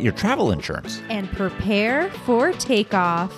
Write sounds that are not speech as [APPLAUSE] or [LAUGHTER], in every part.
your travel insurance. and prepare for takeoff.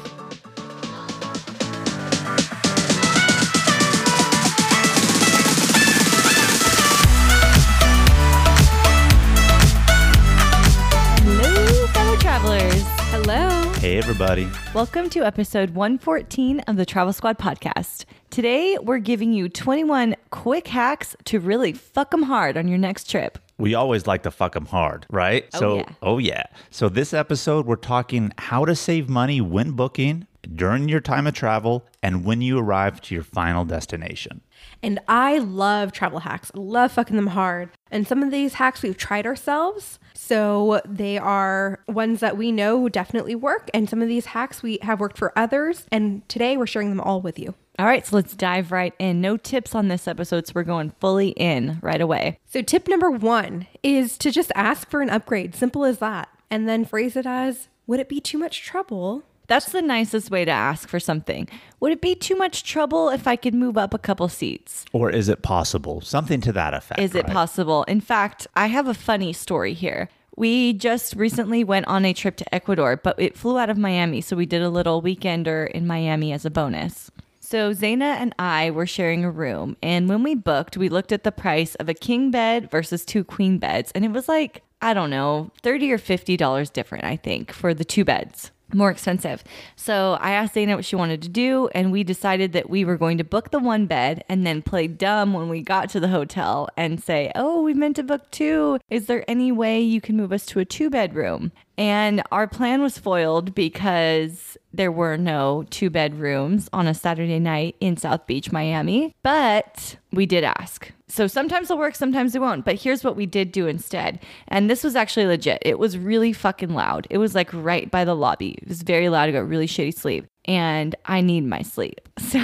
Hello, fellow travelers. Hello. Hey, everybody. Welcome to episode 114 of the Travel Squad podcast. Today, we're giving you 21 quick hacks to really fuck them hard on your next trip. We always like to fuck them hard, right? Oh, so, yeah. oh yeah. So this episode, we're talking how to save money when booking, during your time of travel, and when you arrive to your final destination. And I love travel hacks. I love fucking them hard. And some of these hacks we've tried ourselves. So they are ones that we know definitely work. And some of these hacks we have worked for others. And today we're sharing them all with you. All right, so let's dive right in. No tips on this episode, so we're going fully in right away. So, tip number one is to just ask for an upgrade. Simple as that. And then phrase it as Would it be too much trouble? That's the nicest way to ask for something. Would it be too much trouble if I could move up a couple seats? Or is it possible? Something to that effect. Is it right? possible? In fact, I have a funny story here. We just recently went on a trip to Ecuador, but it flew out of Miami, so we did a little weekender in Miami as a bonus. So Zaina and I were sharing a room, and when we booked, we looked at the price of a king bed versus two queen beds, and it was like, I don't know, 30 or 50 dollars different, I think, for the two beds more expensive. So I asked Dana what she wanted to do, and we decided that we were going to book the one bed and then play dumb when we got to the hotel and say, Oh, we meant to book two. Is there any way you can move us to a two bedroom? And our plan was foiled because there were no two bedrooms on a Saturday night in South Beach, Miami. But we did ask. So sometimes it'll work, sometimes it won't. But here's what we did do instead. And this was actually legit. It was really fucking loud. It was like right by the lobby. It was very loud. I got really shitty sleep. And I need my sleep. [LAUGHS] So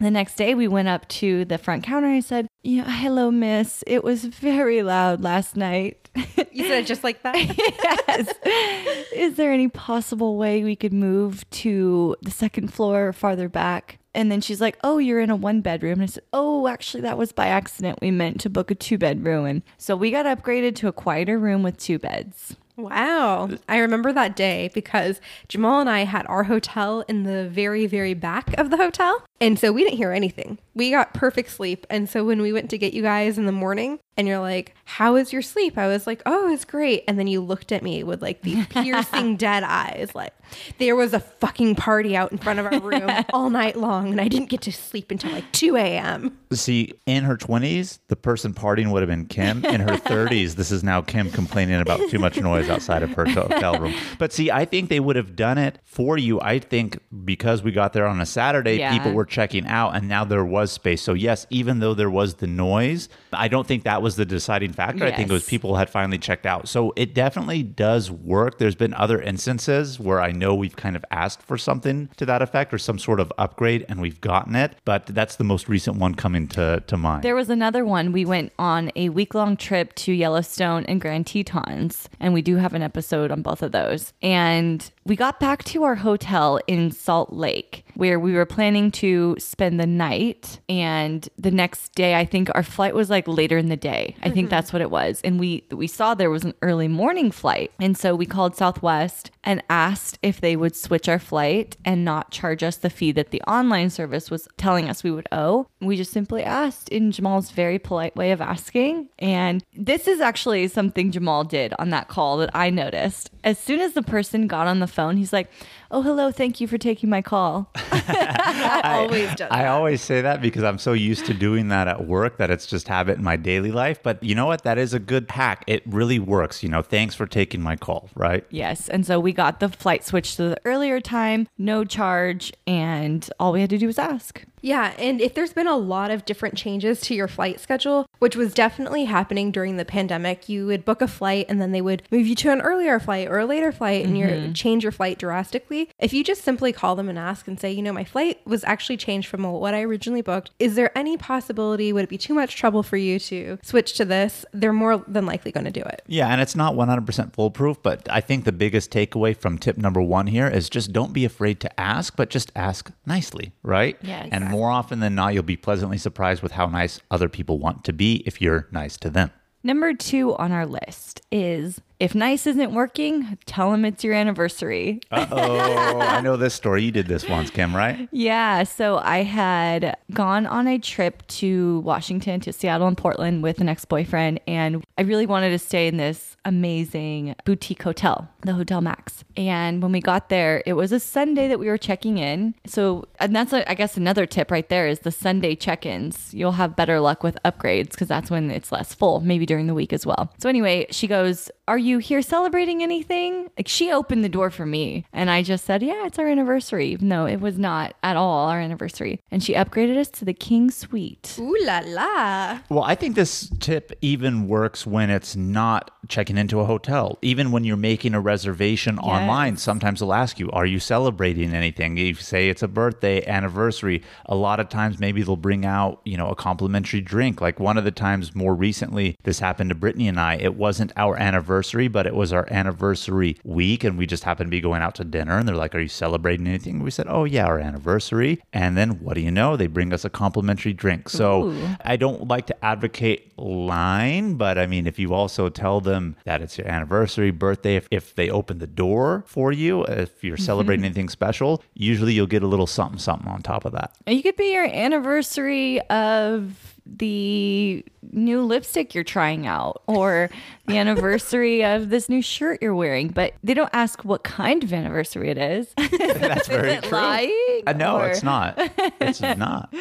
the next day we went up to the front counter. I said, Yeah, hello, miss. It was very loud last night. [LAUGHS] You said it just like that? [LAUGHS] yes. Is there any possible way we could move to the second floor or farther back? And then she's like, Oh, you're in a one bedroom. And I said, Oh, actually, that was by accident. We meant to book a two bedroom. And so we got upgraded to a quieter room with two beds. Wow. I remember that day because Jamal and I had our hotel in the very, very back of the hotel. And so we didn't hear anything. We got perfect sleep. And so when we went to get you guys in the morning and you're like, How is your sleep? I was like, Oh, it's great. And then you looked at me with like these [LAUGHS] piercing dead eyes. Like there was a fucking party out in front of our [LAUGHS] room all night long. And I didn't get to sleep until like 2 a.m. See, in her 20s, the person partying would have been Kim. In her [LAUGHS] 30s, this is now Kim complaining about too much noise outside of her hotel room. But see, I think they would have done it for you. I think because we got there on a Saturday, Yeah. people were checking out and now there was space. So, yes, even though there was the noise, I don't think that was the deciding factor. I think it was people had finally checked out. So, it definitely does work. There's been other instances where I know we've kind of asked for something to that effect or some sort of upgrade and we've gotten it. But that's the most recent one coming to, to mind. There was another one. We went on a week long trip to Yellowstone and Grand Tetons, and we do have an episode on both of those. And we got back to our hotel in Salt Lake where we were planning to spend the night. And the next day, I think our flight was like later in the day. I think mm-hmm. that's what it was. And we we saw there was an early morning flight, and so we called Southwest and asked if they would switch our flight and not charge us the fee that the online service was telling us we would owe. We just simply asked in Jamal's very polite way of asking. And this is actually something Jamal did on that call that I noticed. As soon as the person got on the phone, he's like, Oh, hello, thank you for taking my call. [LAUGHS] [LAUGHS] always does. I always say that because I'm so used to doing that at work that it's just habit in my daily life. But you know what? That is a good hack. It really works. You know, thanks for taking my call, right? Yes. And so we got the flight switched to the earlier time, no charge, and all we had to do was ask. Yeah, and if there's been a lot of different changes to your flight schedule, which was definitely happening during the pandemic, you would book a flight and then they would move you to an earlier flight or a later flight and you mm-hmm. change your flight drastically. If you just simply call them and ask and say, you know, my flight was actually changed from what I originally booked, is there any possibility would it be too much trouble for you to switch to this? They're more than likely going to do it. Yeah, and it's not 100% foolproof, but I think the biggest takeaway from tip number one here is just don't be afraid to ask, but just ask nicely, right? Yes. And more often than not, you'll be pleasantly surprised with how nice other people want to be if you're nice to them. Number two on our list is if nice isn't working, tell them it's your anniversary. oh, I know this story. You did this once, Kim, right? Yeah. So I had gone on a trip to Washington, to Seattle and Portland with an ex boyfriend. And I really wanted to stay in this amazing boutique hotel, the Hotel Max. And when we got there, it was a Sunday that we were checking in. So, and that's, I guess, another tip right there is the Sunday check ins. You'll have better luck with upgrades because that's when it's less full, maybe during the week as well. So, anyway, she goes, Are you here celebrating anything? Like, she opened the door for me. And I just said, Yeah, it's our anniversary. No, it was not at all our anniversary. And she upgraded us to the King Suite. Ooh la la. Well, I think this tip even works when it's not checking into a hotel. Even when you're making a reservation online, sometimes they'll ask you, Are you celebrating anything? If you say it's a birthday, anniversary, a lot of times maybe they'll bring out, you know, a complimentary drink. Like one of the times more recently, this happened to Brittany and I. It wasn't our anniversary, but it was our anniversary week. And we just happened to be going out to dinner. And they're like, Are you celebrating anything? We said, Oh, yeah, our anniversary. And then what do you know? They bring us a complimentary drink. So Ooh. I don't like to advocate lying, but I mean, if you also tell them that it's your anniversary, birthday, if, if they open the door for you, if you're mm-hmm. celebrating anything special, usually you'll get a little something, something on top of that. You could be your anniversary of the new lipstick you're trying out or the anniversary [LAUGHS] of this new shirt you're wearing, but they don't ask what kind of anniversary it is. That's very it true. lying, Uh, no, or- it's not. It's [LAUGHS] not.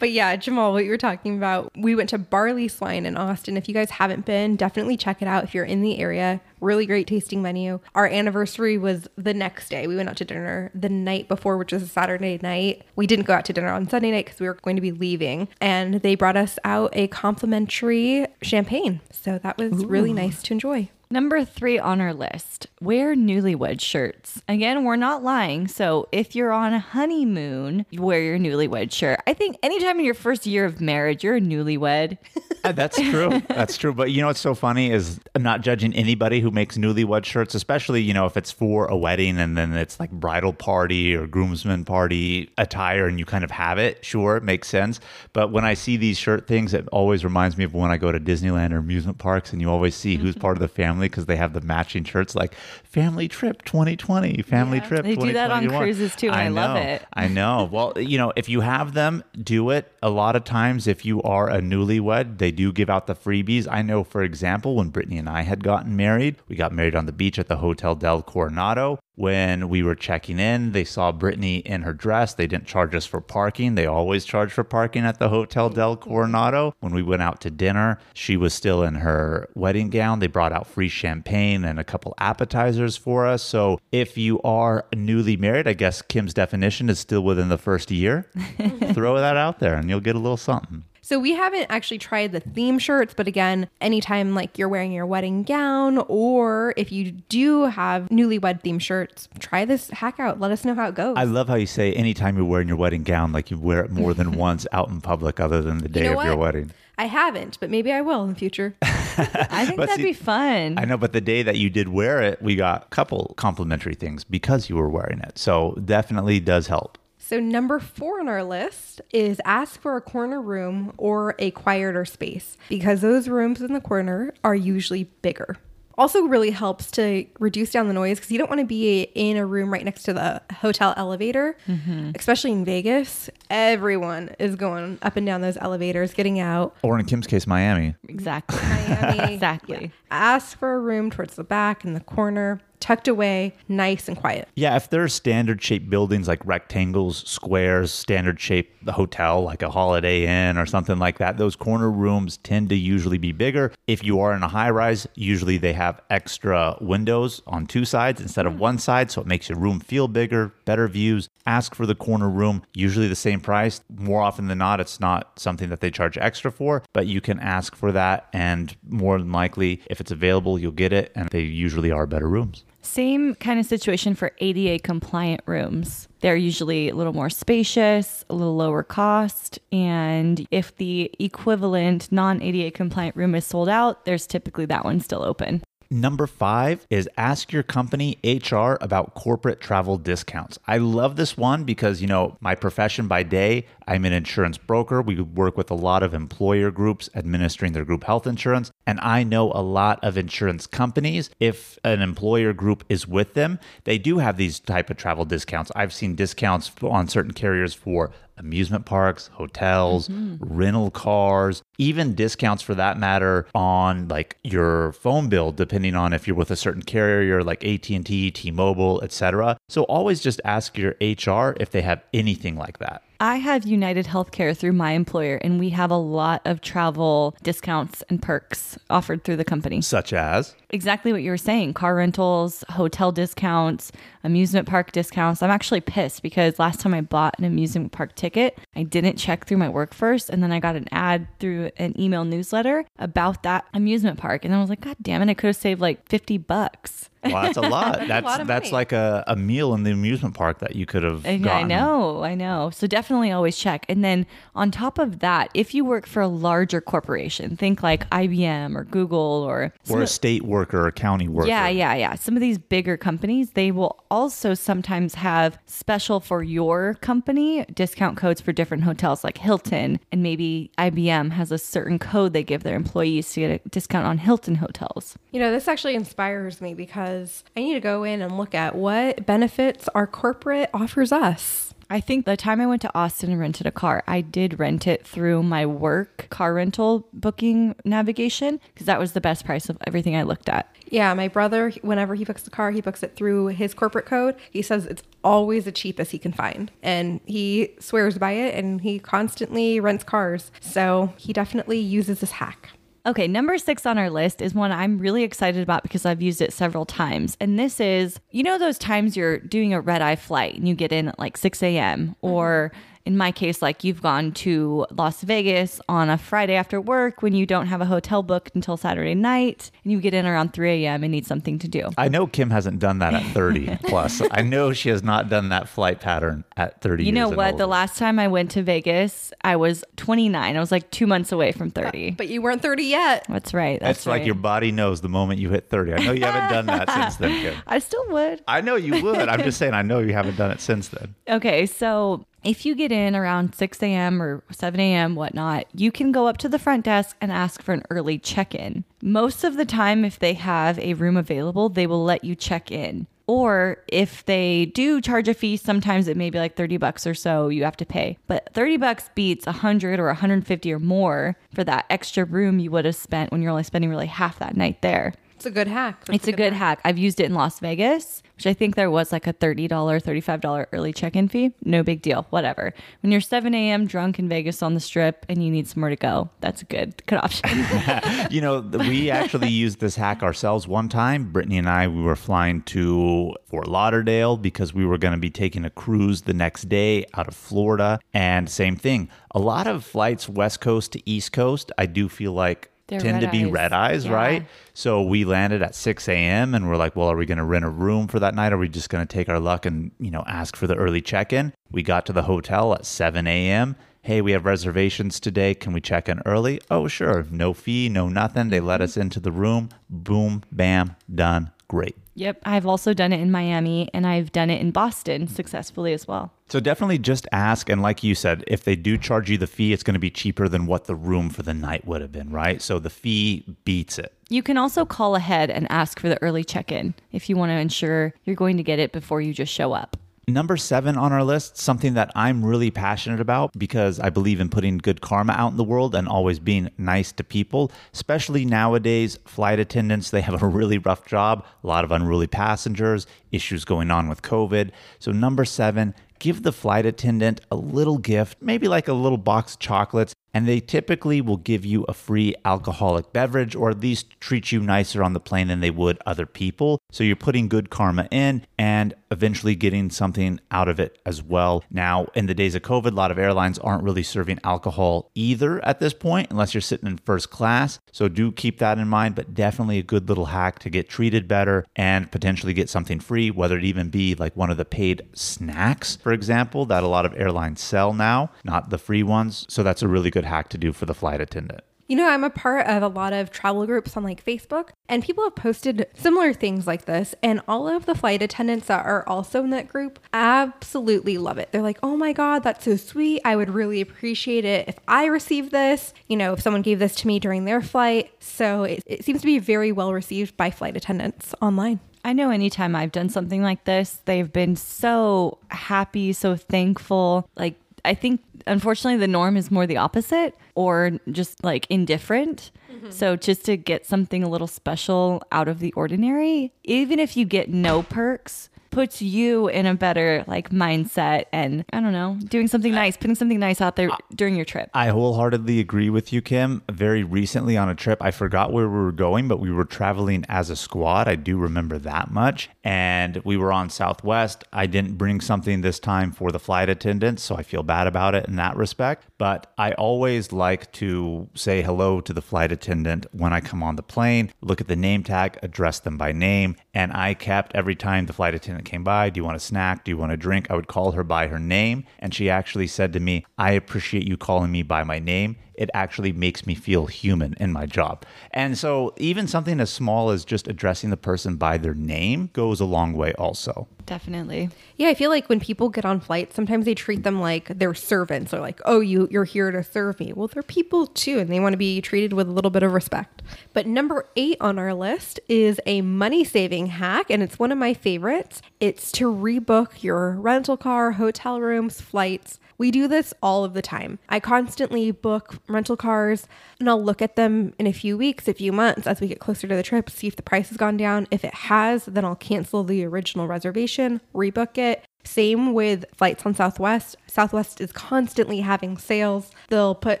But yeah, Jamal, what you were talking about, we went to Barley Swine in Austin. If you guys haven't been, definitely check it out if you're in the area. Really great tasting menu. Our anniversary was the next day. We went out to dinner the night before, which was a Saturday night. We didn't go out to dinner on Sunday night because we were going to be leaving. And they brought us out a complimentary champagne. So that was really nice to enjoy. Number three on our list wear newlywed shirts. Again, we're not lying. So if you're on a honeymoon, you wear your newlywed shirt. I think anytime in your first year of marriage, you're a newlywed. Uh, That's true. [LAUGHS] That's true. But you know what's so funny is I'm not judging anybody who makes newlywed shirts, especially, you know, if it's for a wedding and then it's like bridal party or groomsman party attire and you kind of have it. Sure, it makes sense. But when I see these shirt things, it always reminds me of when I go to Disneyland or amusement parks and you always see who's part of the family because they have the matching shirts like family trip 2020, family Yeah. trip They do that on cruises too, and I love know. it. I know. [LAUGHS] Well, you know, if you have them, do it. A lot of times, if you are a newlywed, they do give out the freebies. I know, for example, when Brittany and I had gotten married, we got married on the beach at the Hotel del Coronado. When we were checking in, they saw Brittany in her dress. They didn't charge us for parking. They always charge for parking at the Hotel del Coronado. When we went out to dinner, she was still in her wedding gown. They brought out free champagne and a couple appetizers for us. So if you are newly married, I guess Kim's definition is still within the first year. [LAUGHS] Throw that out there and you'll get a little something. So we haven't actually tried the theme shirts, but again, anytime like you're wearing your wedding gown or if you do have newlywed theme shirts, try this hack out. Let us know how it goes. I love how you say anytime you're wearing your wedding gown, like you wear it more than [LAUGHS] once out in public other than the day know of your wedding. I haven't, but maybe I will in the future. [LAUGHS] I think that'd see- be fun. I know, but the day that you did wear it, we got a couple complimentary things because you were wearing it. So definitely does help. So, number four on our list is ask for a corner room or a quieter space because those rooms in the corner are usually bigger. Also, really helps to reduce down the noise because you don't want to be in a room right next to the hotel elevator, mm-hmm. especially in Vegas. Everyone is going up and down those elevators, getting out. Or in Kim's case, Miami. exactly. Miami. [LAUGHS] Exactly. Yeah. Ask for a room towards the back in the corner. Tucked away, nice and quiet. Yeah, if they're standard shaped buildings like rectangles, squares, standard shaped hotel like a Holiday Inn or something like that, those corner rooms tend to usually be bigger. If you are in a high rise, usually they have extra windows on two sides instead of hmm. one side, so it makes your room feel bigger, better views. Ask for the corner room, usually the same price. More often than not, it's not something that they charge extra for, but you can ask for that, and more than likely, if it's available, you'll get it, and they usually are better rooms. Same kind of situation for ADA compliant rooms. They're usually a little more spacious, a little lower cost, and if the equivalent non ADA compliant room is sold out, there's typically that one still open. Number five is ask your company HR about corporate travel discounts. I love this one because, you know, my profession by day, I'm an insurance broker. We work with a lot of employer groups administering their group health insurance. And I know a lot of insurance companies, if an employer group is with them, they do have these type of travel discounts. I've seen discounts on certain carriers for amusement parks, hotels, mm-hmm. rental cars, even discounts for that matter on like your phone bill depending on if you're with a certain carrier like AT&T, T-Mobile, etc. So always just ask your HR if they have anything like that. I have United Healthcare through my employer, and we have a lot of travel discounts and perks offered through the company. Such as Exactly what you were saying car rentals, hotel discounts, amusement park discounts. I'm actually pissed because last time I bought an amusement park ticket, I didn't check through my work first. And then I got an ad through an email newsletter about that amusement park. And I was like, God damn it, I could have saved like 50 bucks. well, [LAUGHS] that's a lot. That's lot that's like a, a meal in the amusement park that you could have And I know, I know. So definitely always check. And then on top of that, if you work for a larger corporation, think like IBM or Google or Or a state worker or county worker. Yeah, yeah, yeah. Some of these bigger companies, they will also sometimes have special for your company discount codes for different hotels like Hilton and maybe IBM has a certain code they give their employees to get a discount on Hilton hotels. You know, this actually inspires me because I need to go in and look at what benefits our corporate offers us. I think the time I went to Austin and rented a car, I did rent it through my work car rental booking navigation because that was the best price of everything I looked at. Yeah, my brother, whenever he books a car, he books it through his corporate code. He says it's always the cheapest he can find. And he swears by it and he constantly rents cars. So he definitely uses this hack. Okay, number six on our list is one I'm really excited about because I've used it several times. And this is, you know, those times you're doing a red eye flight and you get in at like 6 a.m. Mm-hmm. or in my case, like you've gone to Las Vegas on a Friday after work when you don't have a hotel booked until Saturday night and you get in around 3 a.m. and need something to do. I know Kim hasn't done that at 30 [LAUGHS] plus. I know she has not done that flight pattern at 30 You know years and what? The last time I went to Vegas, I was 29. I was like two months away from 30. But you weren't 30 yet. That's right. That's It's like right. your body knows the moment you hit 30. I know you haven't done that since then, Kim. [LAUGHS] I still would. I know you would. I'm just saying, I know you haven't done it since then. Okay, so if you get in around 6 a.m. or 7 a.m., whatnot, you can go up to the front desk and ask for an early check in. Most of the time, if they have a room available, they will let you check in. Or if they do charge a fee, sometimes it may be like 30 bucks or so you have to pay. But 30 bucks beats 100 or 150 or more for that extra room you would have spent when you're only spending really half that night there. It's a good hack. That's It's a good hack. I've used it in Las Vegas, which I think there was like a $30, $35 early check in fee. No big deal. Whatever. When you're 7 a.m. drunk in Vegas on the strip and you need somewhere to go, that's a good, good option. [LAUGHS] You know, we actually [LAUGHS] used this hack ourselves one time. Brittany and I, we were flying to Fort Lauderdale because we were going to be taking a cruise the next day out of Florida. And same thing, a lot of flights West Coast to East Coast, I do feel like They're tend to be red-eyes. red eyes, Yeah. right? So we landed at 6 a.m. and we're like, well, are we going to rent a room for that night? Or are we just going to take our luck and, you know, ask for the early check in? We got to the hotel at 7 a.m. Hey, we have reservations today. Can we check in early? Oh, sure. No fee, no nothing. They let mm-hmm. us into the room. Boom, bam, done. Great. Yep. I've also done it in Miami and I've done it in Boston successfully as well. So definitely just ask. And like you said, if they do charge you the fee, it's going to be cheaper than what the room for the night would have been, right? So the fee beats it. You can also call ahead and ask for the early check in if you want to ensure you're going to get it before you just show up. Number seven on our list, something that I'm really passionate about because I believe in putting good karma out in the world and always being nice to people, especially nowadays. Flight attendants, they have a [LAUGHS] really rough job, a lot of unruly passengers, issues going on with COVID. So, number seven, give the flight attendant a little gift, maybe like a little box of chocolates, and they typically will give you a free alcoholic beverage or at least treat you nicer on the plane than they would other people. So you're putting good karma in and eventually getting something out of it as well. Now, in the days of COVID, a lot of airlines aren't really serving alcohol either at this point, unless you're sitting in first class. So do keep that in mind, but definitely a good little hack to get treated better and potentially get something free, whether it even be like one of the paid snacks, for example, that a lot of airlines sell now, not the free ones. So that's a really good hack to do for the flight attendant. You know, I'm a part of a lot of travel groups on like Facebook, and people have posted similar things like this. And all of the flight attendants that are also in that group absolutely love it. They're like, oh my God, that's so sweet. I would really appreciate it if I received this, you know, if someone gave this to me during their flight. So it, it seems to be very well received by flight attendants online. I know anytime I've done something like this, they've been so happy, so thankful. Like, I think unfortunately the norm is more the opposite or just like indifferent. Mm-hmm. So, just to get something a little special out of the ordinary, even if you get no perks, puts you in a better like mindset and I don't know, doing something nice, putting something nice out there during your trip. I wholeheartedly agree with you, Kim. Very recently on a trip, I forgot where we were going, but we were traveling as a squad. I do remember that much. And we were on Southwest. I didn't bring something this time for the flight attendants, so I feel bad about it in that respect. But I always like to say hello to the flight attendant when I come on the plane, look at the name tag, address them by name. And I kept every time the flight attendant came by, Do you want a snack? Do you want a drink? I would call her by her name. And she actually said to me, I appreciate you calling me by my name it actually makes me feel human in my job. And so, even something as small as just addressing the person by their name goes a long way, also. Definitely. Yeah, I feel like when people get on flights, sometimes they treat them like they're servants. They're like, "Oh, you you're here to serve me." Well, they're people too, and they want to be treated with a little bit of respect. But number 8 on our list is a money-saving hack, and it's one of my favorites. It's to rebook your rental car, hotel rooms, flights. We do this all of the time. I constantly book rental cars and I'll look at them in a few weeks, a few months as we get closer to the trip, see if the price has gone down. If it has, then I'll cancel the original reservation, rebook it. Same with flights on Southwest. Southwest is constantly having sales. They'll put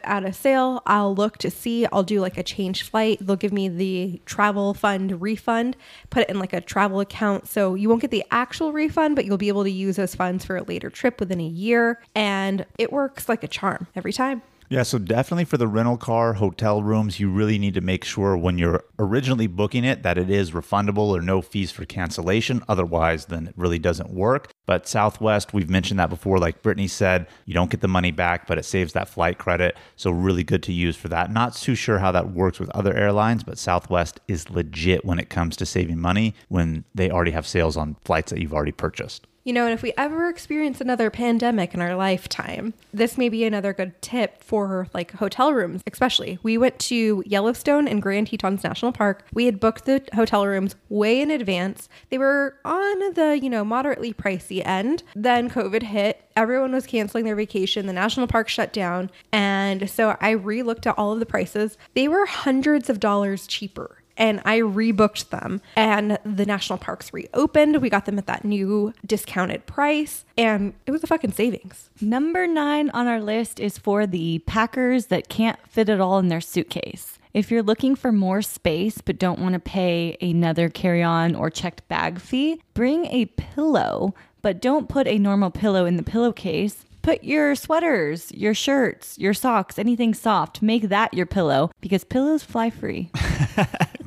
out a sale. I'll look to see. I'll do like a change flight. They'll give me the travel fund refund, put it in like a travel account. So you won't get the actual refund, but you'll be able to use those funds for a later trip within a year. And it works like a charm every time. Yeah, so definitely for the rental car hotel rooms, you really need to make sure when you're originally booking it that it is refundable or no fees for cancellation. Otherwise, then it really doesn't work. But Southwest, we've mentioned that before. Like Brittany said, you don't get the money back, but it saves that flight credit. So, really good to use for that. Not too sure how that works with other airlines, but Southwest is legit when it comes to saving money when they already have sales on flights that you've already purchased. You know, and if we ever experience another pandemic in our lifetime, this may be another good tip for like hotel rooms, especially. We went to Yellowstone and Grand Tetons National Park. We had booked the hotel rooms way in advance. They were on the, you know, moderately pricey end. Then COVID hit. Everyone was canceling their vacation. The national park shut down. And so I re looked at all of the prices. They were hundreds of dollars cheaper and I rebooked them. And the national parks reopened. We got them at that new discounted price, and it was a fucking savings. Number nine on our list is for the packers that can't fit it all in their suitcase. If you're looking for more space but don't want to pay another carry on or checked bag fee, bring a pillow, but don't put a normal pillow in the pillowcase. Put your sweaters, your shirts, your socks, anything soft, make that your pillow because pillows fly free. [LAUGHS]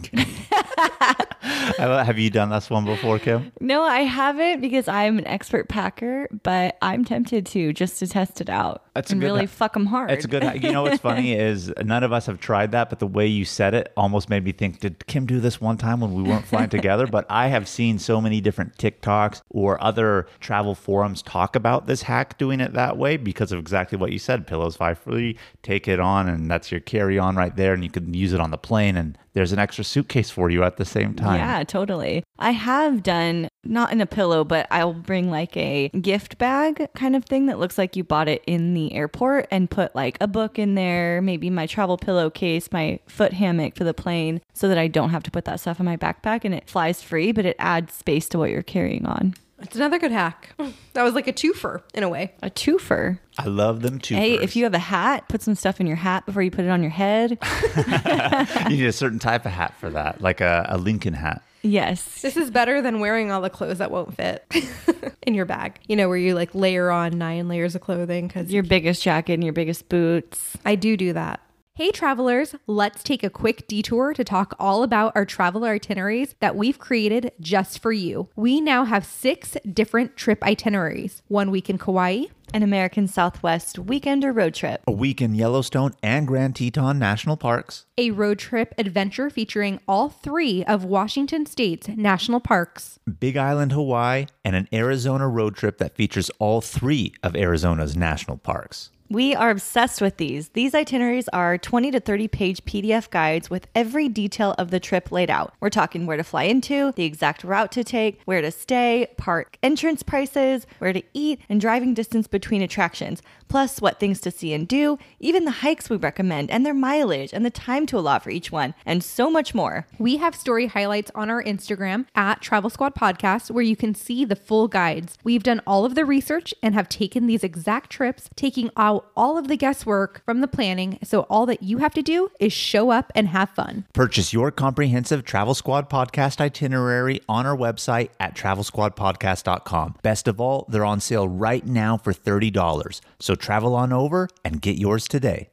[LAUGHS] Have you done this one before, Kim? No, I haven't because I'm an expert packer, but I'm tempted to just to test it out That's and really fuck them hard. It's a good. You know what's funny [LAUGHS] is none of us have tried that, but the way you said it almost made me think, did Kim do this one time when we weren't flying together? But I have seen so many different TikToks or other travel forums talk about this hack doing it that way because of exactly what you said. Pillows fly free, take it on, and that's your carry on right there, and you can use it on the plane, and there's an extra suitcase for you at the same time. Yeah, totally. I have done not in a pillow, but I'll bring like a gift bag kind of thing that looks like you bought it in the airport and put like a book in there, maybe my travel pillowcase, my foot hammock for the plane, so that I don't have to put that stuff in my backpack and it flies free, but it adds space to what you're carrying on. It's another good hack. [LAUGHS] That was like a twofer in a way. A twofer. I love them too. Hey, if you have a hat, put some stuff in your hat before you put it on your head. [LAUGHS] you need a certain type of hat for that, like a, a Lincoln hat. Yes. This is better than wearing all the clothes that won't fit [LAUGHS] in your bag. You know, where you like layer on nine layers of clothing because Your biggest jacket and your biggest boots. I do do that. Hey, travelers, let's take a quick detour to talk all about our travel itineraries that we've created just for you. We now have six different trip itineraries one week in Kauai, An American Southwest weekender road trip. A week in Yellowstone and Grand Teton National Parks. a road trip adventure featuring all three of Washington State's national parks, Big Island, Hawaii, and an Arizona road trip that features all three of Arizona's national parks. We are obsessed with these. These itineraries are 20 to 30 page PDF guides with every detail of the trip laid out. We're talking where to fly into, the exact route to take, where to stay, park entrance prices, where to eat, and driving distance between attractions, plus what things to see and do, even the hikes we recommend and their mileage and the time to allot for each one, and so much more. We have story highlights on our Instagram at Travel Squad Podcast where you can see the full guides. We've done all of the research and have taken these exact trips, taking out all of the guesswork from the planning. So all that you have to do is show up and have fun. Purchase your comprehensive Travel Squad podcast itinerary on our website at travelsquadpodcast.com. Best of all, they're on sale right now for $30. So travel on over and get yours today.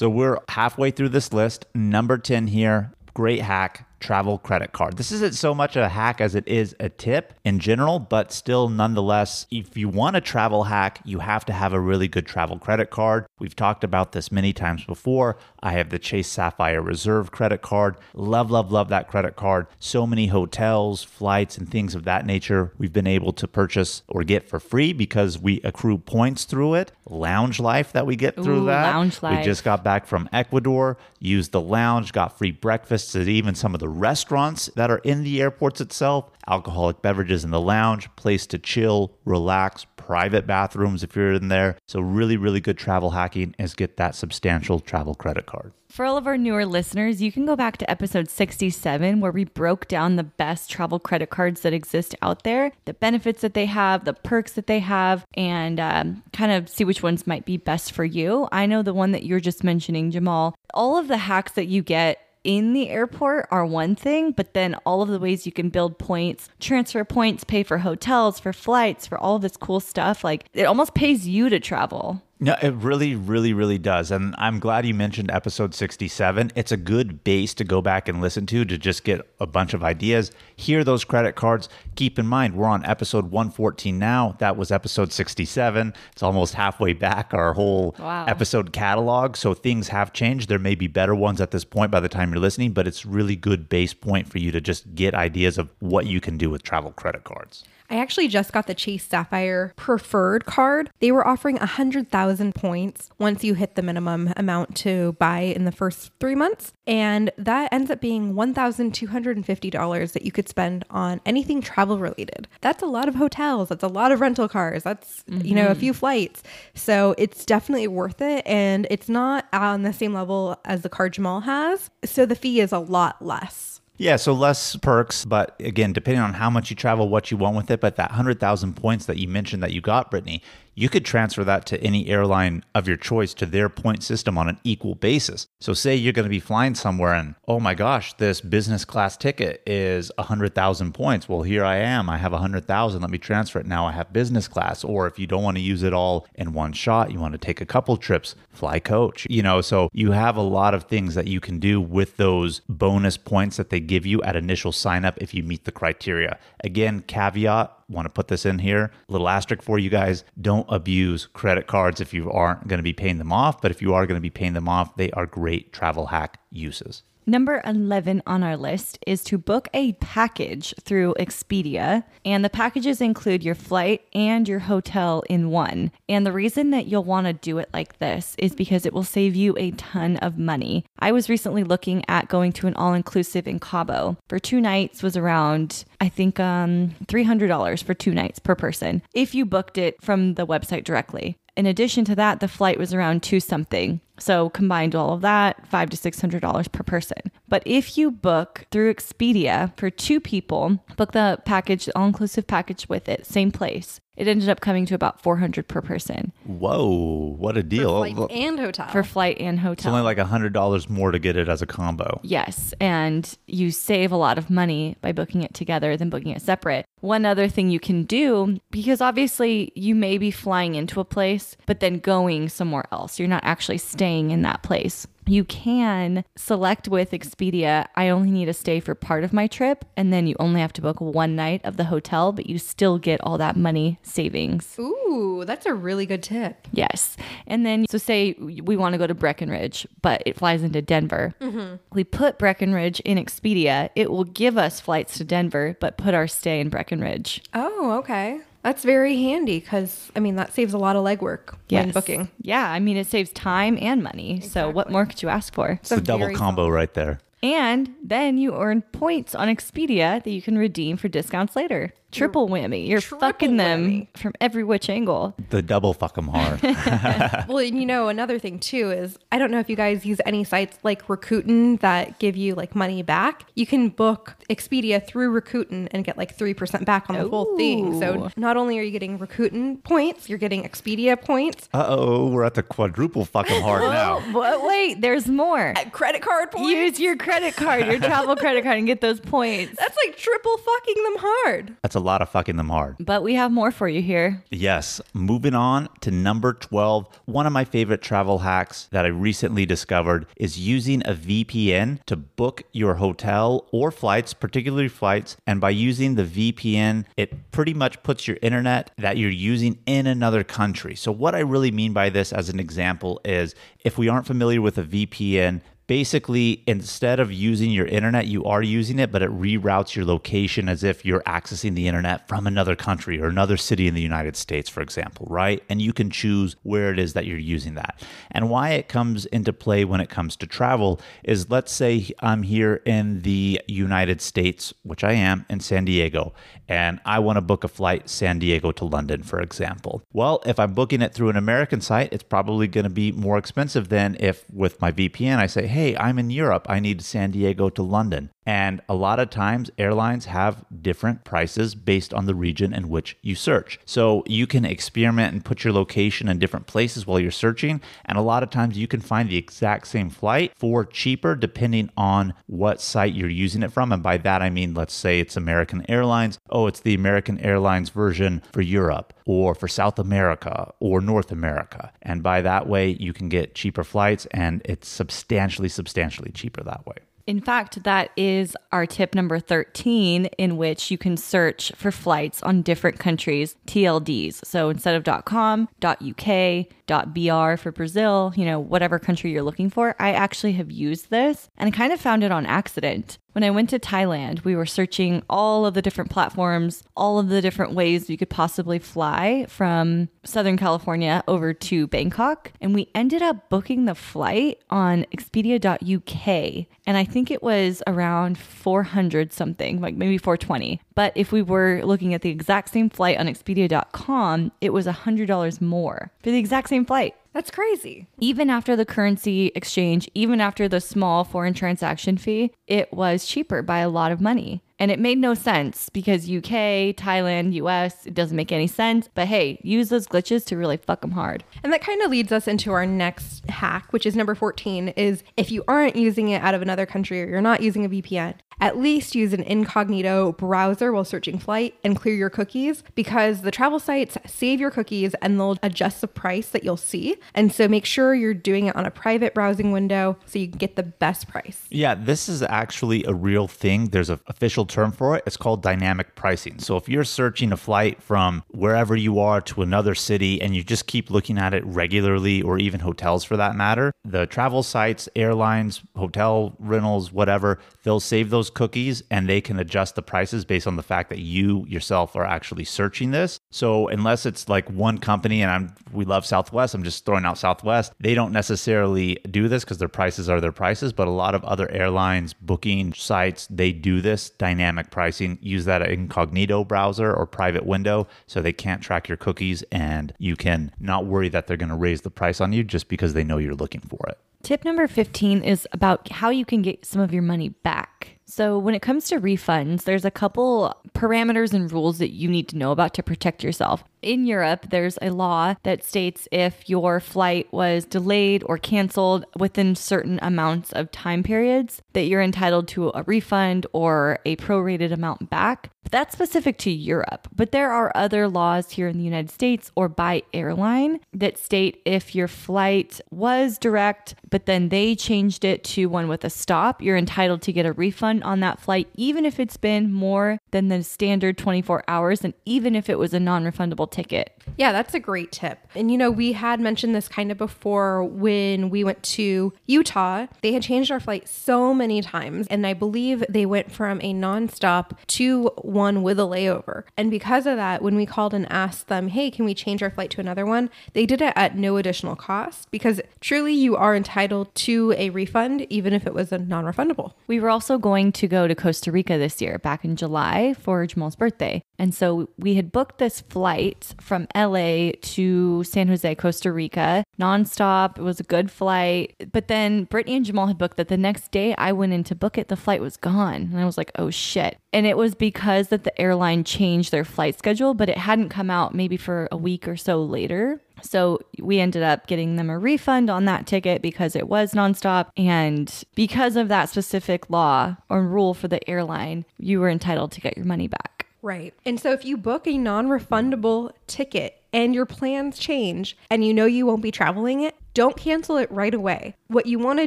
So we're halfway through this list. Number 10 here, great hack, travel credit card. This isn't so much a hack as it is a tip in general, but still nonetheless, if you want a travel hack, you have to have a really good travel credit card. We've talked about this many times before. I have the Chase Sapphire Reserve credit card. Love, love, love that credit card. So many hotels, flights, and things of that nature we've been able to purchase or get for free because we accrue points through it. Lounge life that we get through Ooh, that. lounge life. We just got back from Ecuador, used the lounge, got free breakfasts at even some of the restaurants that are in the airports itself, alcoholic beverages in the lounge, place to chill, relax, private bathrooms if you're in there. So really, really good travel hacking is get that substantial travel credit card. For all of our newer listeners, you can go back to episode 67 where we broke down the best travel credit cards that exist out there, the benefits that they have, the perks that they have, and um, kind of see which ones might be best for you. I know the one that you're just mentioning, Jamal. All of the hacks that you get in the airport are one thing, but then all of the ways you can build points, transfer points, pay for hotels, for flights, for all this cool stuff, like it almost pays you to travel. No, it really, really, really does. And I'm glad you mentioned episode 67. It's a good base to go back and listen to to just get a bunch of ideas. Hear those credit cards. Keep in mind, we're on episode 114 now. That was episode 67. It's almost halfway back our whole Wow. episode catalog. So things have changed. There may be better ones at this point by the time you're listening, but it's really good base point for you to just get ideas of what you can do with travel credit cards. I actually just got the Chase Sapphire preferred card. They were offering 100,000 points once you hit the minimum amount to buy in the first three months. And that ends up being $1,250 that you could spend on anything travel related. That's a lot of hotels. That's a lot of rental cars. That's, you know, a mm-hmm. few flights. So it's definitely worth it. And it's not on the same level as the card Jamal has. So the fee is a lot less. Yeah, so less perks, but again, depending on how much you travel, what you want with it. But that 100,000 points that you mentioned that you got, Brittany, you could transfer that to any airline of your choice to their point system on an equal basis. So, say you're going to be flying somewhere and, oh my gosh, this business class ticket is 100,000 points. Well, here I am. I have 100,000. Let me transfer it. Now I have business class. Or if you don't want to use it all in one shot, you want to take a couple trips, fly coach. You know, so you have a lot of things that you can do with those bonus points that they give you at initial sign up if you meet the criteria. Again, caveat want to put this in here. Little asterisk for you guys. Don't abuse credit cards if you aren't going to be paying them off. But if you are going to be paying them off, they are great travel hack uses. Number 11 on our list is to book a package through Expedia. And the packages include your flight and your hotel in one. And the reason that you'll want to do it like this is because it will save you a ton of money. I was recently looking at going to an all inclusive in Cabo. For two nights was around, I think, um, $300 for two nights per person if you booked it from the website directly. In addition to that, the flight was around two something. So combined all of that, five to six hundred dollars per person. But if you book through Expedia for two people, book the package, all inclusive package with it, same place. It ended up coming to about four hundred per person Whoa, what a deal. For Flight and hotel. for flight and hotel. it's only like $100 more to get it as a combo. Yes, and you save a lot of money by booking it together than booking it separate. One other thing you can do, because obviously you may be flying into a place, but then going somewhere else. You're not actually staying in that place. You can select with Expedia, I only need to stay for part of my trip, and then you only have to book one night of the hotel, but you still get all that money savings. Ooh, that's a really good tip. Yes. And then, so say we want to go to Breckenridge, but it flies into Denver. Mm-hmm. We put Breckenridge in Expedia. It will give us flights to Denver, but put our stay in Breckenridge. Oh, okay. That's very handy because, I mean, that saves a lot of legwork when booking. Yeah. I mean, it saves time and money. So, what more could you ask for? It's a double very combo right there. And then you earn points on Expedia that you can redeem for discounts later. Triple whammy. You're triple fucking them whammy. from every which angle. The double fuck 'em hard. [LAUGHS] Well, and you know, another thing too is I don't know if you guys use any sites like Rakuten that give you like money back. You can book Expedia through Rakuten and get like 3% back on the whole thing. So not only are you getting Rakuten points, you're getting Expedia points, uh oh, we're at the quadruple fuck 'em hard [LAUGHS] now. What? Wait, there's more. credit card points. Use your credit card, your travel credit card, and get those points. [LAUGHS] That's like triple fucking them hard. That's a lot of fucking them hard. But we have more for you here. Yes. Moving on to number 12. One of my favorite travel hacks that I recently discovered is using a VPN to book your hotel or flights, particularly flights. And by using the VPN, it pretty much puts your internet that you're using in another country. So, what I really mean by this as an example is if we aren't familiar with a VPN, basically instead of using your internet you are using it but it reroutes your location as if you're accessing the internet from another country or another city in the United States for example right? And you can choose where it is that you're using that. And why it comes into play when it comes to travel is let's say I'm here in the United States which I am in San Diego and I want to book a flight San Diego to London for example. Well if I'm booking it through an American site it's probably going to be more expensive than if with my VPN I say hey, I'm in Europe. I need San Diego to London. And a lot of times, airlines have different prices based on the region in which you search. So you can experiment and put your location in different places while you're searching. And a lot of times, you can find the exact same flight for cheaper depending on what site you're using it from. And by that, I mean, let's say it's American Airlines. Oh, it's the American Airlines version for Europe or for South America or North America. And by that way, you can get cheaper flights and it's substantially, substantially cheaper that way. In fact, that is our tip number 13, in which you can search for flights on different countries' TLDs. So instead of .com, .uk, .br for Brazil, you know, whatever country you're looking for, I actually have used this and kind of found it on accident. When I went to Thailand, we were searching all of the different platforms, all of the different ways we could possibly fly from Southern California over to Bangkok. And we ended up booking the flight on expedia.uk. And I think it was around 400 something, like maybe 420. But if we were looking at the exact same flight on expedia.com, it was $100 more for the exact same flight. That's crazy. Even after the currency exchange, even after the small foreign transaction fee, it was cheaper by a lot of money. And it made no sense because UK, Thailand, US, it doesn't make any sense. But hey, use those glitches to really fuck them hard. And that kind of leads us into our next hack, which is number 14 is if you aren't using it out of another country or you're not using a VPN, at least use an incognito browser while searching flight and clear your cookies because the travel sites save your cookies and they'll adjust the price that you'll see. And so make sure you're doing it on a private browsing window so you can get the best price. Yeah, this is actually a real thing. There's an official term for it. It's called dynamic pricing. So if you're searching a flight from wherever you are to another city and you just keep looking at it regularly, or even hotels for that matter, the travel sites, airlines, hotel rentals, whatever, they'll save those cookies and they can adjust the prices based on the fact that you yourself are actually searching this. So unless it's like one company and I'm we love Southwest, I'm just throwing out Southwest, they don't necessarily do this because their prices are their prices, but a lot of other airlines, booking sites, they do this dynamic pricing. Use that incognito browser or private window so they can't track your cookies and you can not worry that they're going to raise the price on you just because they know you're looking for it. Tip number 15 is about how you can get some of your money back. So, when it comes to refunds, there's a couple parameters and rules that you need to know about to protect yourself. In Europe, there's a law that states if your flight was delayed or canceled within certain amounts of time periods, that you're entitled to a refund or a prorated amount back. That's specific to Europe, but there are other laws here in the United States or by airline that state if your flight was direct, but then they changed it to one with a stop, you're entitled to get a refund on that flight, even if it's been more than the standard 24 hours and even if it was a non refundable ticket. Yeah, that's a great tip. And you know, we had mentioned this kind of before when we went to Utah. They had changed our flight so many times, and I believe they went from a nonstop to one with a layover. And because of that, when we called and asked them, hey, can we change our flight to another one? They did it at no additional cost because truly you are entitled to a refund, even if it was a non refundable. We were also going to go to Costa Rica this year, back in July for Jamal's birthday. And so we had booked this flight from LA to San Jose, Costa Rica, nonstop. It was a good flight. But then Brittany and Jamal had booked that the next day I went in to book it, the flight was gone. And I was like, oh shit. And it was because that the airline changed their flight schedule, but it hadn't come out maybe for a week or so later. So we ended up getting them a refund on that ticket because it was nonstop. And because of that specific law or rule for the airline, you were entitled to get your money back. Right. And so if you book a non refundable ticket and your plans change and you know you won't be traveling it, don't cancel it right away. What you want to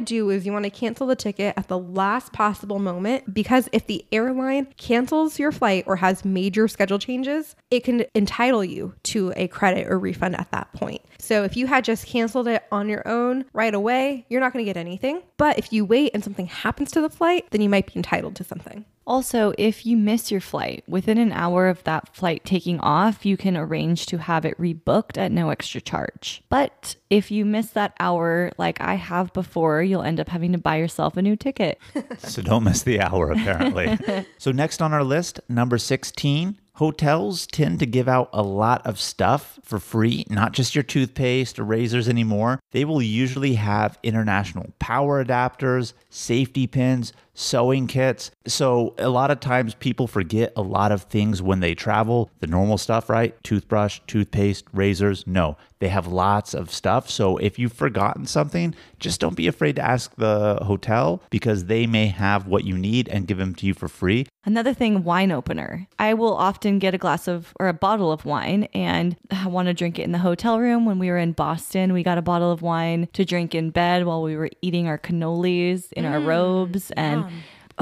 do is you want to cancel the ticket at the last possible moment because if the airline cancels your flight or has major schedule changes, it can entitle you to a credit or refund at that point. So if you had just canceled it on your own right away, you're not going to get anything. But if you wait and something happens to the flight, then you might be entitled to something. Also, if you miss your flight within an hour of that flight taking off, you can arrange to have it rebooked at no extra charge. But if you miss that hour, like I have before, you'll end up having to buy yourself a new ticket. [LAUGHS] So don't miss the hour, apparently. [LAUGHS] so, next on our list, number 16. Hotels tend to give out a lot of stuff for free, not just your toothpaste or razors anymore. They will usually have international power adapters, safety pins, sewing kits. So, a lot of times people forget a lot of things when they travel. The normal stuff, right? Toothbrush, toothpaste, razors. No, they have lots of stuff. So, if you've forgotten something, just don't be afraid to ask the hotel because they may have what you need and give them to you for free. Another thing, wine opener. I will often get a glass of or a bottle of wine and I want to drink it in the hotel room. When we were in Boston, we got a bottle of wine to drink in bed while we were eating our cannolis in our mm. robes. And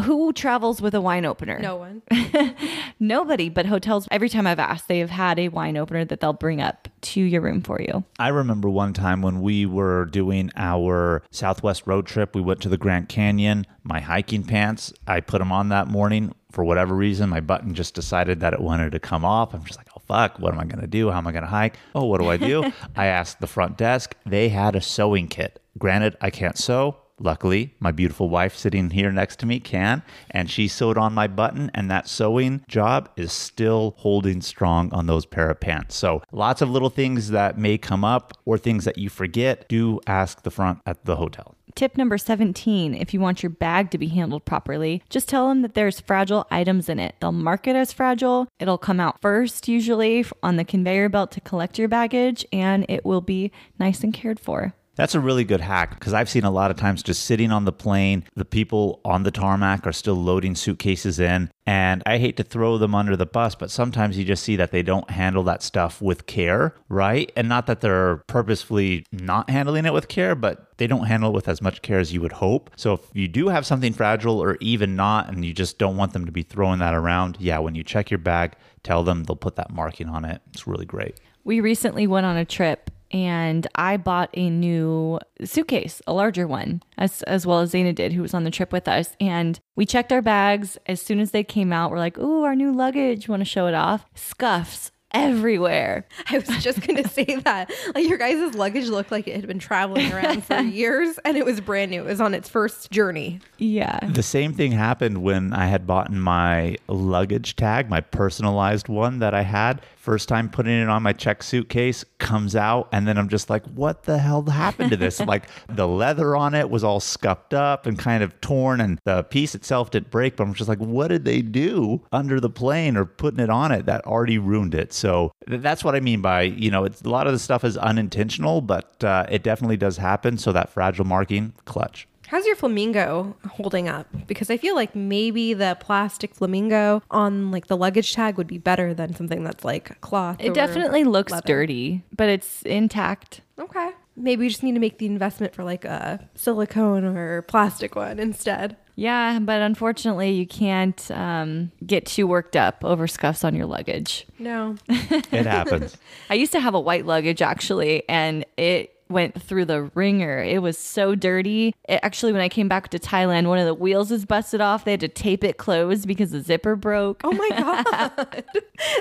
who travels with a wine opener? No one. [LAUGHS] Nobody, but hotels, every time I've asked, they have had a wine opener that they'll bring up to your room for you. I remember one time when we were doing our Southwest road trip, we went to the Grand Canyon. My hiking pants, I put them on that morning. For whatever reason, my button just decided that it wanted to come off. I'm just like, oh, fuck, what am I going to do? How am I going to hike? Oh, what do I do? [LAUGHS] I asked the front desk. They had a sewing kit. Granted, I can't sew. Luckily, my beautiful wife sitting here next to me can, and she sewed on my button, and that sewing job is still holding strong on those pair of pants. So, lots of little things that may come up or things that you forget, do ask the front at the hotel. Tip number 17 if you want your bag to be handled properly, just tell them that there's fragile items in it. They'll mark it as fragile. It'll come out first, usually on the conveyor belt to collect your baggage, and it will be nice and cared for. That's a really good hack because I've seen a lot of times just sitting on the plane, the people on the tarmac are still loading suitcases in. And I hate to throw them under the bus, but sometimes you just see that they don't handle that stuff with care, right? And not that they're purposefully not handling it with care, but they don't handle it with as much care as you would hope. So if you do have something fragile or even not, and you just don't want them to be throwing that around, yeah, when you check your bag, tell them they'll put that marking on it. It's really great. We recently went on a trip and I bought a new suitcase, a larger one, as as well as Zaina did, who was on the trip with us. And we checked our bags as soon as they came out. We're like, "Ooh, our new luggage! Want to show it off?" Scuffs everywhere. [LAUGHS] I was just going to say that. Like your guys' luggage looked like it had been traveling around for [LAUGHS] years and it was brand new. It was on its first journey. Yeah. The same thing happened when I had bought my luggage tag, my personalized one that I had. First time putting it on my check suitcase comes out, and then I'm just like, what the hell happened to this? [LAUGHS] like the leather on it was all scuffed up and kind of torn, and the piece itself didn't break, but I'm just like, what did they do under the plane or putting it on it that already ruined it? So th- that's what I mean by, you know, it's a lot of the stuff is unintentional, but uh, it definitely does happen. So that fragile marking, clutch. How's your flamingo holding up? Because I feel like maybe the plastic flamingo on like the luggage tag would be better than something that's like cloth. It or definitely looks leather. dirty, but it's intact. Okay. Maybe we just need to make the investment for like a silicone or plastic one instead. Yeah, but unfortunately, you can't um, get too worked up over scuffs on your luggage. No. [LAUGHS] It happens. I used to have a white luggage actually, and it went through the wringer. It was so dirty. It, actually, when I came back to Thailand, one of the wheels was busted off. They had to tape it closed because the zipper broke. Oh my [LAUGHS] God.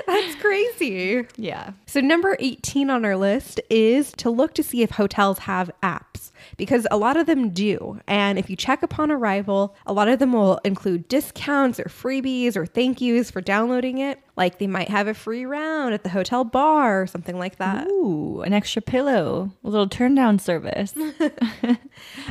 That's crazy. Yeah. So, number 18 on our list is to look to see if hotels have apps because a lot of them do. And if you check upon arrival, a lot of them will include discounts or freebies or thank yous for downloading it. Like they might have a free round at the hotel bar or something like that. Ooh, an extra pillow, a little turn down service. [LAUGHS] [LAUGHS]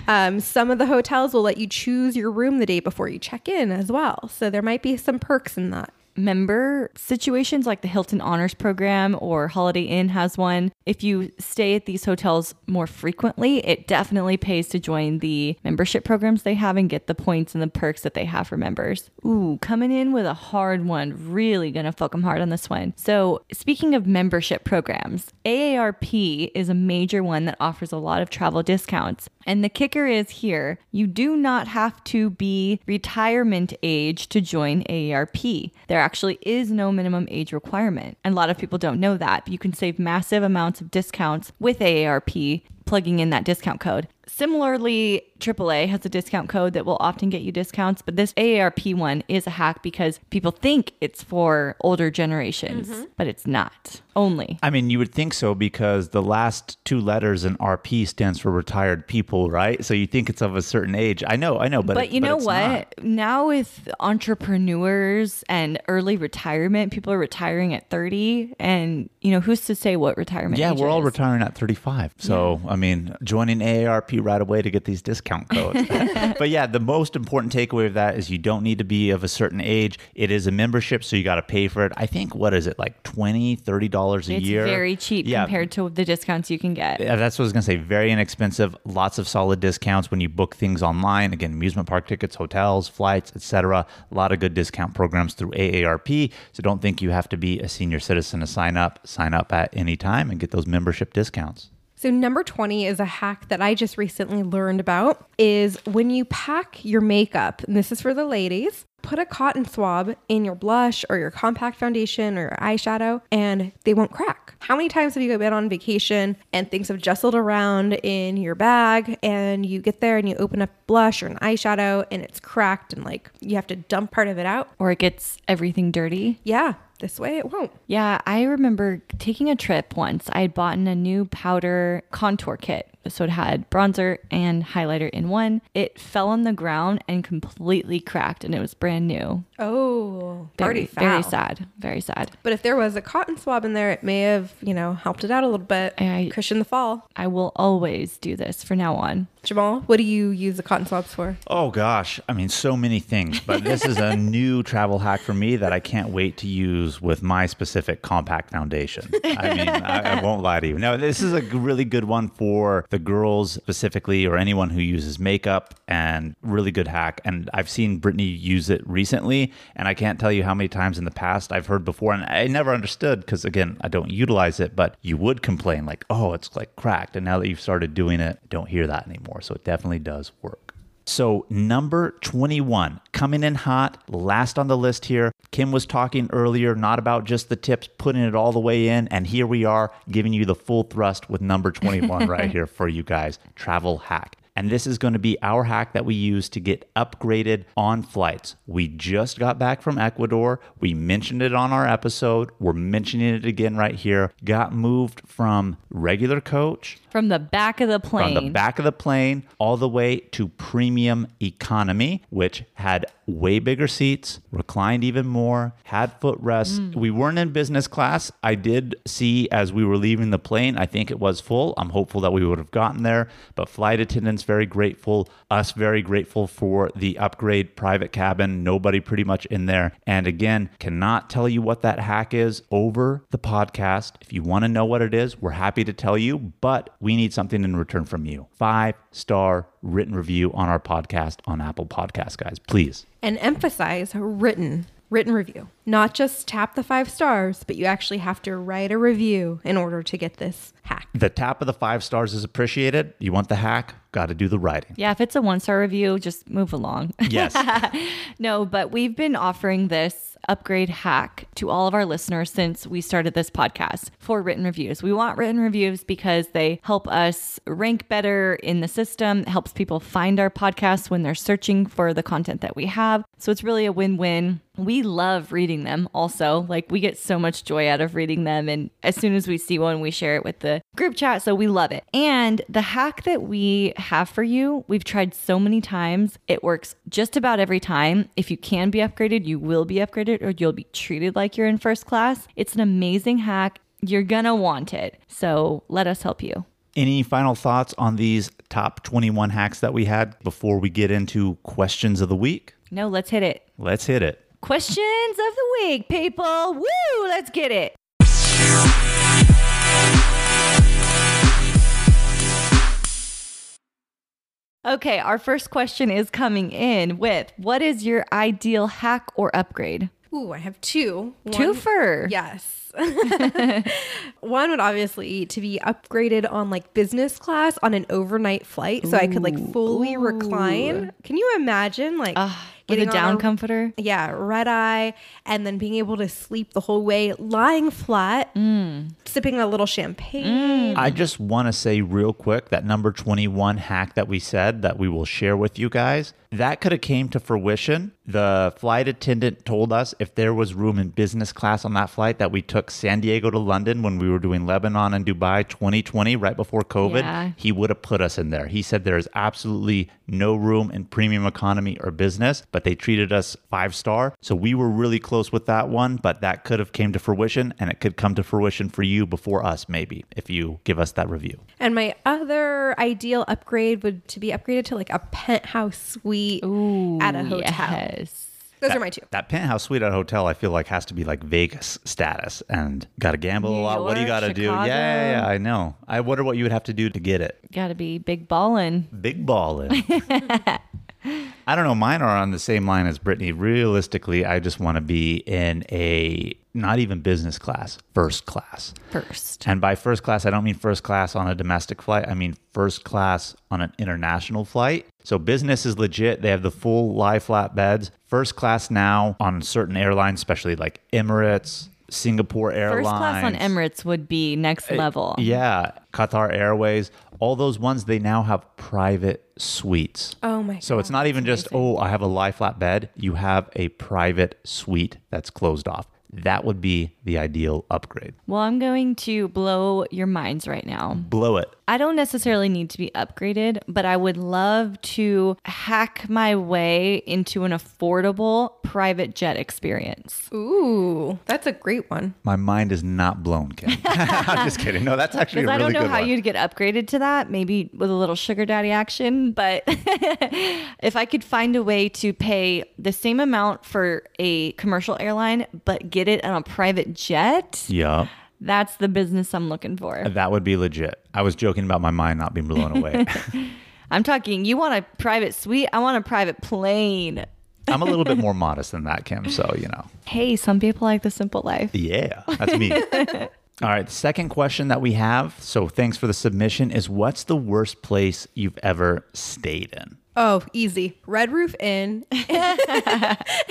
Um, some of the hotels will let you choose your room the day before you check in as well. So, there might be some perks in that. Member situations like the Hilton Honors Program or Holiday Inn has one. If you stay at these hotels more frequently, it definitely pays to join the membership programs they have and get the points and the perks that they have for members. Ooh, coming in with a hard one, really gonna fuck them hard on this one. So, speaking of membership programs, AARP is a major one that offers a lot of travel discounts. And the kicker is here you do not have to be retirement age to join AARP. There actually is no minimum age requirement. And a lot of people don't know that, but you can save massive amounts of discounts with AARP plugging in that discount code. Similarly, AAA has a discount code that will often get you discounts, but this AARP one is a hack because people think it's for older generations, mm-hmm. but it's not. Only. I mean, you would think so because the last two letters in RP stands for retired people, right? So you think it's of a certain age. I know, I know, but But, it- you know it's what? not. Now with entrepreneurs and early retirement, people are retiring at 30 and you know, who's to say what retirement Yeah, age we're all is? retiring at 35. So, I mean, joining AARP right away to get these discount codes. [LAUGHS] but yeah, the most important takeaway of that is you don't need to be of a certain age. It is a membership, so you got to pay for it. I think, what is it, like $20, $30 a It's year? It's very cheap Yeah. compared to the discounts you can get. Yeah, that's what I was gonna say. Very inexpensive. Lots of solid discounts when you book things online. Again, amusement park tickets, hotels, flights, etc. A lot of good discount programs through AARP. So don't think you have to be a senior citizen to sign up. Sign up at any time and get those membership discounts. So number 20 is a hack that I just recently learned about is when you pack your makeup, and this is for the ladies, put a cotton swab in your blush or your compact foundation or your eyeshadow and they won't crack. How many times have you been on vacation and things have jostled around in your bag and you get there and you open up blush or an eyeshadow and it's cracked and like you have to dump part of it out? Or it gets everything dirty. Yeah, this way it won't. Yeah, I remember taking a trip once. I had bought a new powder contour kit So it had bronzer and highlighter in one. It fell on the ground and completely cracked, and it was brand new. Oh, Very, already very sad. Very sad. But if there was a cotton swab in there, it may have, you know, helped it out a little bit, I- cushion the fall. I will always do this for now on. Jamal, what do you use the cotton swabs for? Oh gosh, I mean, so many things, but [LAUGHS] this is a new travel hack for me that I can't wait to use with my specific compact foundation. I mean, I, I won't lie to you. No, this is a really good one for the girls specifically, or anyone who uses makeup, and really good hack. And I've seen Brittany use it recently, and I can't tell you how many times in the past I've heard before, and I never understood because again, I don't utilize it, but you would complain like, "Oh, it's like cracked," and now that you've started doing it, I don't hear that anymore. So it definitely does work. So, number 21, coming in hot, last on the list here. Kim was talking earlier, not about just the tips, putting it all the way in. And here we are giving you the full thrust with number 21 right [LAUGHS] here for you guys travel hack. And this is going to be our hack that we use to get upgraded on flights. We just got back from Ecuador. We mentioned it on our episode. We're mentioning it again right here. Got moved from regular coach From the back of the plane. from the back of the plane all the way to premium economy, which had way bigger seats, reclined even more, had footrests. Mm. We weren't in business class. I did see as we were leaving the plane, I think it was full. I'm hopeful that we would have gotten there, but flight attendants very grateful, us very grateful for the upgrade private cabin, nobody pretty much in there. And again, cannot tell you what that hack is over the podcast. If you want to know what it is, we're happy to tell you, but we need something in return from you. Five star written review on our podcast on Apple Podcasts, guys. Please. And emphasize written, written review. Not just tap the five stars, but you actually have to write a review in order to get this hack. The tap of the five stars is appreciated. You want the hack? Got to do the writing. yeah, if it's a one star review, just move along. Yes. [LAUGHS] No, but we've been offering this upgrade hack to all of our listeners since we started this podcast for written reviews. We want written reviews because they help us rank better in the system, helps people find our podcast when they're searching for the content that we have. So it's really a win win. We love reading them also. Like we get so much joy out of reading them. And as soon as we see one, we share it with the group chat. So we love it. And the hack that we have for you, we've tried so many times. It works just about every time. If you can be upgraded, you will be upgraded or you'll be treated like you're in first class. It's an amazing hack. You're going to want it. So let us help you. Any final thoughts on these top 21 hacks that we had before we get into questions of the week? No, let's hit it. Let's hit it. Questions of the week, people. Woo! Let's get it. Okay, our first question is coming in with What is your ideal hack or upgrade? Ooh, I have two. One- Twofer. Yes. [LAUGHS] One would obviously to be upgraded on like business class on an overnight flight so I could like fully recline. Can you imagine like With a on down comforter? Yeah, red eye and then being able to sleep the whole way lying flat, Mm. sipping a little champagne. I just want to say real quick that number 21 hack that we said that we will share with you guys, that could have came to fruition. The flight attendant told us if there was room in business class on that flight that we took San Diego to London when we were doing Lebanon and Dubai 2020 right before COVID, Yeah. he would have put us in there. He said there is absolutely no room in premium economy or business, but they treated us five star. So we were really close with that one, but that could have came to fruition and it could come to fruition for you before us maybe if you give us that review. And my other ideal upgrade would to be upgraded to like a penthouse suite at a hotel. Yes. Those are my two. That penthouse suite at a hotel, I feel like has to be like Vegas status and got to gamble a New lot. what do you got to do? Yeah, yeah, yeah, I know. I wonder what you would have to do to get it. Gotta be big ballin'. Big ballin'. [LAUGHS] I don't know. Mine are on the same line as Brittany. Realistically, I just want to be in a not even business class, first class. First. And by first class, I don't mean first class on a domestic flight. I mean first class on an international flight. So business is legit. They have the full lie flat beds. First class now on certain airlines, especially like Emirates, Singapore Airlines. First class on Emirates would be next eh, level. Yeah, Qatar Airways, all those ones they now have private suites. Oh my So it's not even just oh, I have a lie flat bed. You have a private suite that's closed off. That would be the ideal upgrade? Well, I'm going to blow your minds right now. Blow it. I don't necessarily need to be upgraded, but I would love to hack my way into an affordable private jet experience. Ooh, that's a great one. My mind is not blown, Kim. [LAUGHS] I'm just kidding. No, that's actually a [LAUGHS] Because really I don't know good how one. you'd get upgraded to that, maybe with a little sugar daddy action. But [LAUGHS] if I could find a way to pay the same amount for a commercial airline, but get it on a private jet, yeah, that's the business I'm looking for. Uh, that would be legit. I was joking about my mind not being blown away. [LAUGHS] I'm talking, you want a private suite? I want a private plane. I'm a little bit more [LAUGHS] modest than that, Kim. So, you know. Hey, some people like the simple life. Yeah, [LAUGHS] that's me. All right, the second question that we have, so thanks for the submission, is what's the worst place you've ever stayed in? Oh, easy. Red Roof Inn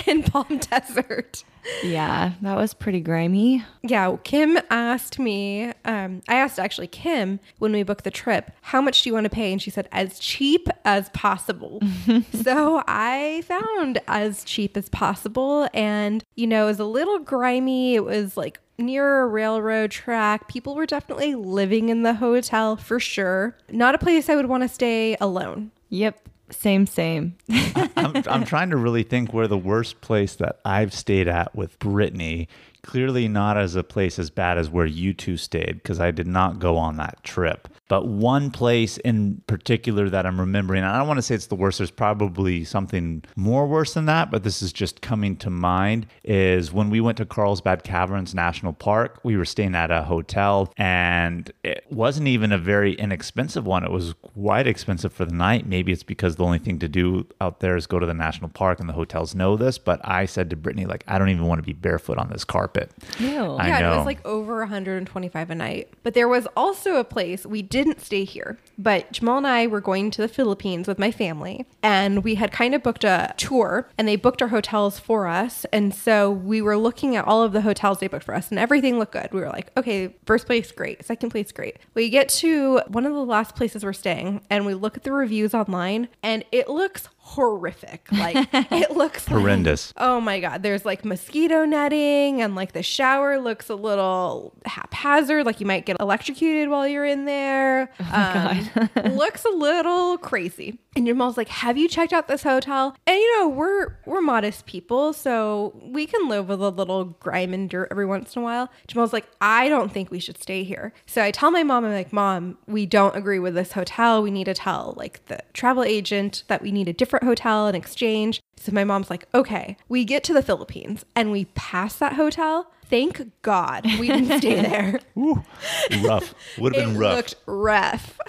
in [LAUGHS] Palm Desert. Yeah, that was pretty grimy. Yeah, Kim asked me, um, I asked actually Kim when we booked the trip, how much do you want to pay? And she said, as cheap as possible. [LAUGHS] so I found as cheap as possible. And, you know, it was a little grimy. It was like near a railroad track. People were definitely living in the hotel for sure. Not a place I would want to stay alone. Yep, same, same. I'm, I'm trying to really think where the worst place that I've stayed at with Brittany. Clearly, not as a place as bad as where you two stayed, because I did not go on that trip. But one place in particular that I'm remembering, I don't want to say it's the worst, there's probably something more worse than that, but this is just coming to mind, is when we went to Carlsbad Caverns National Park. We were staying at a hotel, and it wasn't even a very inexpensive one. It was quite expensive for the night. Maybe it's because the only thing to do out there is go to the national park, and the hotels know this. But I said to Brittany, like, I don't even want to be barefoot on this carpet. Ew. I yeah, know. it was like over 125 a night. But there was also a place we didn't stay here, but Jamal and I were going to the Philippines with my family, and we had kind of booked a tour, and they booked our hotels for us, and so we were looking at all of the hotels they booked for us, and everything looked good. We were like, okay, first place great, second place great. We get to one of the last places we're staying, and we look at the reviews online, and it looks horrific. [LAUGHS] Like it looks like- Horrendous. Oh my god, there's like mosquito netting and like the shower looks a little haphazard, like you might get electrocuted while you're in there. Oh um, [LAUGHS] looks a little crazy. And your mom's like, "Have you checked out this hotel?" And you know, we're we're modest people, so we can live with a little grime and dirt every once in a while. Jamal's like, "I don't think we should stay here." So I tell my mom, I'm like, "Mom, we don't agree with this hotel. We need to tell like the travel agent that we need a different hotel in exchange." So my mom's like, "Okay." We get to the Philippines and we pass that hotel. Thank God we didn't stay [LAUGHS] there. rough. Would have been rough. looked rough. [LAUGHS]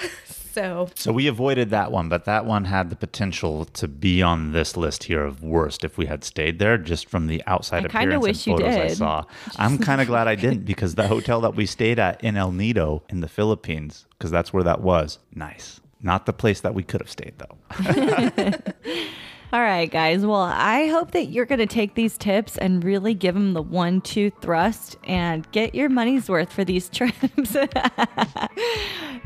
So So we avoided that one, but that one had the potential to be on this list here of worst if we had stayed there, just from the outside I kinda appearance wish and you photos I saw. I'm kind of glad I didn't because the hotel that we stayed at in El Nido in the Philippines, because that's where that was, nice. Not the place that we could have stayed though. [LAUGHS] [LAUGHS] All right, guys. Well, I hope that you're going to take these tips and really give them the one two thrust and get your money's worth for these [LAUGHS] trips. [LAUGHS]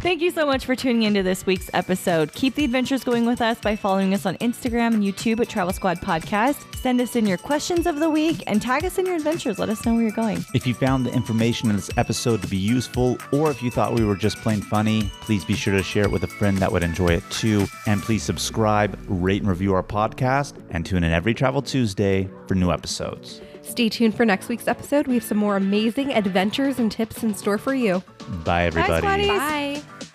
Thank you so much for tuning into this week's episode. Keep the adventures going with us by following us on Instagram and YouTube at Travel Squad Podcast. Send us in your questions of the week and tag us in your adventures. Let us know where you're going. If you found the information in this episode to be useful, or if you thought we were just plain funny, please be sure to share it with a friend that would enjoy it too. And please subscribe, rate, and review our podcast, and tune in every Travel Tuesday for new episodes. stay tuned for next week's episode. We have some more amazing adventures and tips in store for you. Bye, everybody. Squatties. Bye.